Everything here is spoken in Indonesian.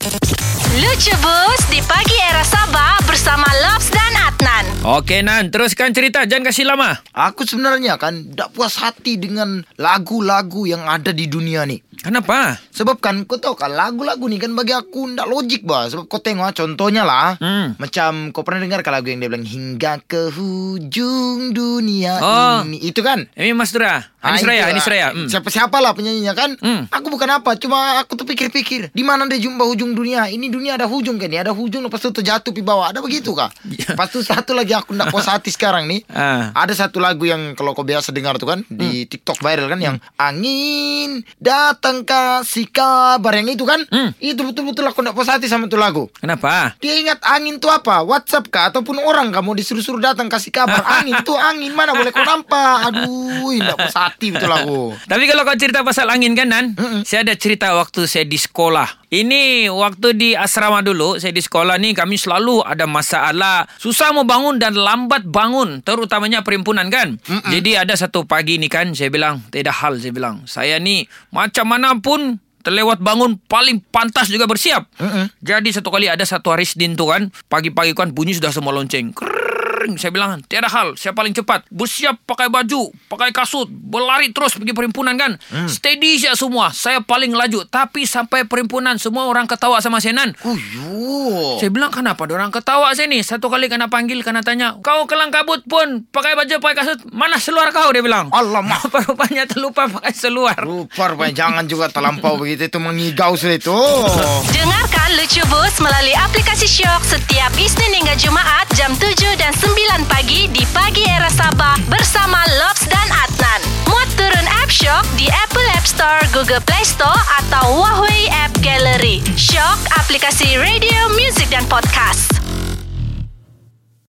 Lucu Bus di pagi era Sabah bersama Lobs dan Adnan. Okey Nan, teruskan cerita. Jangan kasih lama. Aku sebenarnya kan tak puas hati dengan lagu-lagu yang ada di dunia ni. Kenapa? Sebab kan kau tahu kan lagu-lagu ni kan bagi aku ndak logik bah. Sebab kau tengok ah, contohnya lah. Hmm. Macam kau pernah dengar kan lagu yang dia bilang hingga ke hujung dunia Oh. ini. Itu kan? Emi Mas Dura. Anis Ah, Raya, itu Anis lah. Raya. Hmm. Siapa-siapa lah penyanyinya kan? Hmm. Aku bukan apa, cuma aku tuh pikir-pikir, di mana dia jumpa hujung dunia? Ini dunia ada hujung kan? Ini ada hujung lepas itu terjatuh di bawah. Ada begitu kah? Ya. Lepas itu satu lagi aku ndak puas hati sekarang nih. Ah. Ada satu lagu yang kalau kau biasa dengar tuh kan di Hmm. TikTok viral kan yang angin datang kasih kabar yang itu kan? Hmm. Itu betul-betul aku ndak puas hati sama tuh lagu. Kenapa? Dia ingat angin tuh apa? WhatsApp kah? Ataupun orang kamu disuruh-suruh datang kasih kabar Angin tuh angin mana boleh kau nampak Aduh Nggak puas hati betul aku Tapi kalau kau cerita pasal angin kan Nan, saya ada cerita waktu saya di sekolah. Ini waktu di asrama dulu, saya di sekolah ni kami selalu ada masalah susah mau bangun dan lambat bangun, terutamanya perhimpunan kan. Jadi ada satu pagi ni kan, saya bilang tidak hal saya bilang. Saya ni macam mana pun terlewat bangun paling pantas juga bersiap. Jadi satu kali ada satu hari Senin tu kan, pagi-pagi kan bunyi sudah semua lonceng. Krrrring. Saya bilang, tiada hal, saya paling cepat. Bersiap pakai baju, pakai kasut, berlari terus pergi perhimpunan kan. Steady saja semua. Saya paling laju. Tapi sampai perhimpunan, semua orang ketawa sama saya Nan. Uyuh Saya bilang kenapa orang ketawa saya ni Satu kali kena panggil Kena tanya Kau kelang kabut pun Pakai baju pakai kasut Mana seluar kau dia bilang Alamak Rupanya terlupa pakai seluar Rupa rupanya jangan juga terlampau begitu Itu mengigau sudah itu Dengarkan Lucu Bus melalui aplikasi Shock setiap Isnin hingga Jumaat jam 7 Store, Google Play Store atau Huawei App Gallery. Shock aplikasi radio, music dan podcast.